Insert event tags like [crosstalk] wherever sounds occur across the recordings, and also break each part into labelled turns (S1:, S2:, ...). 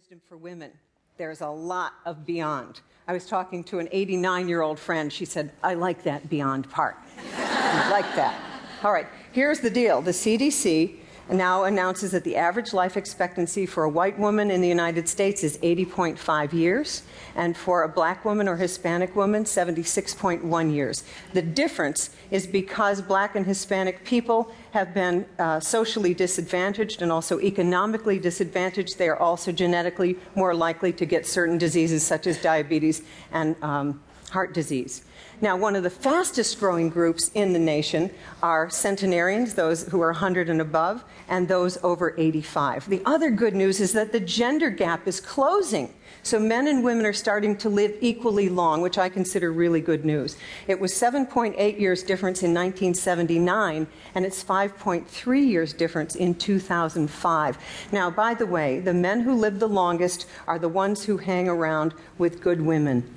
S1: wisdom for women. There's a lot of beyond. I was talking to an 89 year old friend. She said, I like that beyond part. [laughs] I like that. All right, here's the deal the CDC now announces that the average life expectancy for a white woman in the United States is 80.5 years, and for a black woman or Hispanic woman, 76.1 years. The difference is because black and Hispanic people have been uh, socially disadvantaged and also economically disadvantaged. They are also genetically more likely to get certain diseases such as diabetes and um, heart disease. Now, one of the fastest growing groups in the nation are centenarians, those who are 100 and above, and those over 85. The other good news is that the gender gap is closing. So men and women are starting to live equally long, which I consider really good news. It was 7.8 years difference in 1979, and it's 5.3 years difference in 2005. Now, by the way, the men who live the longest are the ones who hang around with good women.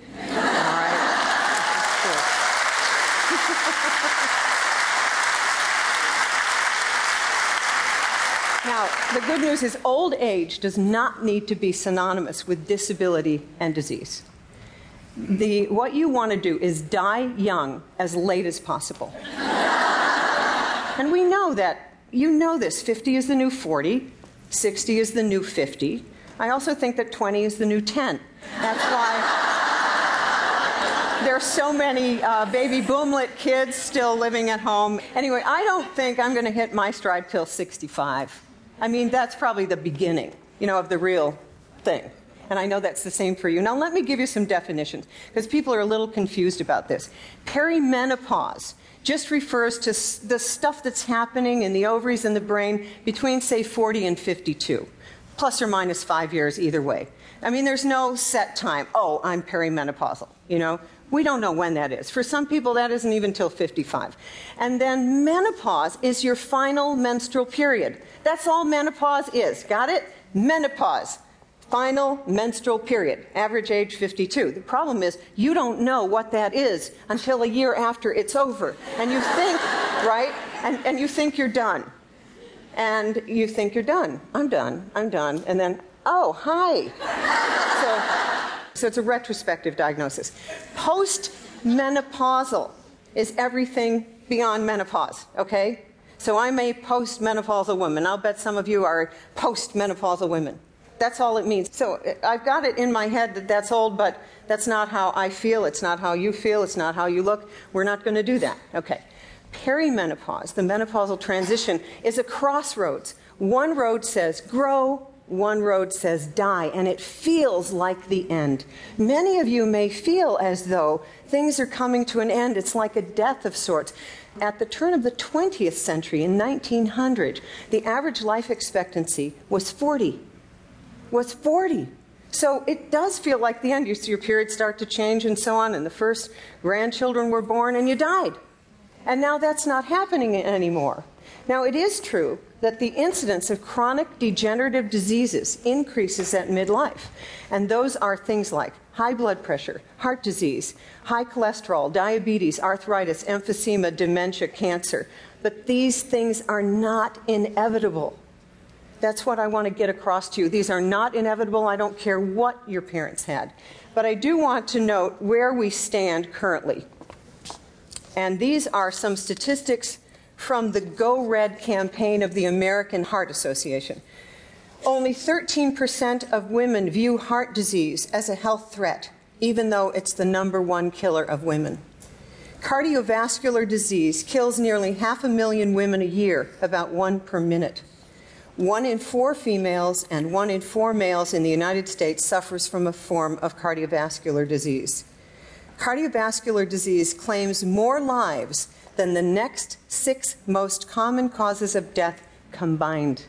S1: [laughs] Now, the good news is old age does not need to be synonymous with disability and disease. The, what you want to do is die young as late as possible. [laughs] and we know that, you know this 50 is the new 40, 60 is the new 50. I also think that 20 is the new 10. That's why there's so many uh, baby boomlet kids still living at home. Anyway, I don't think I'm going to hit my stride till 65. I mean, that's probably the beginning, you know, of the real thing. And I know that's the same for you. Now, let me give you some definitions, because people are a little confused about this. Perimenopause just refers to the stuff that's happening in the ovaries and the brain between, say, 40 and 52, plus or minus five years either way. I mean, there's no set time. Oh, I'm perimenopausal, you know? We don't know when that is. For some people, that isn't even till 55. And then menopause is your final menstrual period. That's all menopause is. Got it? Menopause. Final menstrual period. Average age 52. The problem is you don't know what that is until a year after it's over. And you think, right? And, and you think you're done. And you think you're done. I'm done. I'm done. And then, oh, hi. So, so it's a retrospective diagnosis. Postmenopausal is everything beyond menopause, okay? So I'm a postmenopausal woman. I'll bet some of you are postmenopausal women. That's all it means. So I've got it in my head that that's old, but that's not how I feel. It's not how you feel. It's not how you look. We're not going to do that. Okay. Perimenopause, the menopausal transition, is a crossroads. One road says grow, one road says die, and it feels like the end. Many of you may feel as though things are coming to an end. It's like a death of sorts. At the turn of the 20th century, in 1900, the average life expectancy was 40. Was 40. So it does feel like the end. You see your periods start to change and so on, and the first grandchildren were born and you died. And now that's not happening anymore. Now, it is true that the incidence of chronic degenerative diseases increases at midlife. And those are things like high blood pressure, heart disease, high cholesterol, diabetes, arthritis, emphysema, dementia, cancer. But these things are not inevitable. That's what I want to get across to you. These are not inevitable. I don't care what your parents had. But I do want to note where we stand currently. And these are some statistics from the Go Red campaign of the American Heart Association. Only 13% of women view heart disease as a health threat, even though it's the number one killer of women. Cardiovascular disease kills nearly half a million women a year, about one per minute. One in four females and one in four males in the United States suffers from a form of cardiovascular disease. Cardiovascular disease claims more lives than the next six most common causes of death combined.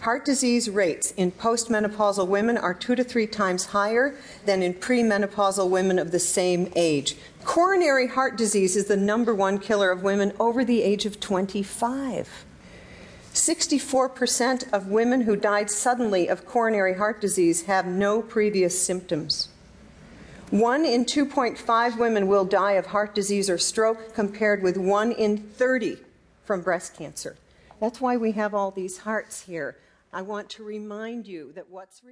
S1: Heart disease rates in postmenopausal women are two to three times higher than in premenopausal women of the same age. Coronary heart disease is the number one killer of women over the age of 25. 64% of women who died suddenly of coronary heart disease have no previous symptoms. One in 2.5 women will die of heart disease or stroke, compared with one in 30 from breast cancer. That's why we have all these hearts here. I want to remind you that what's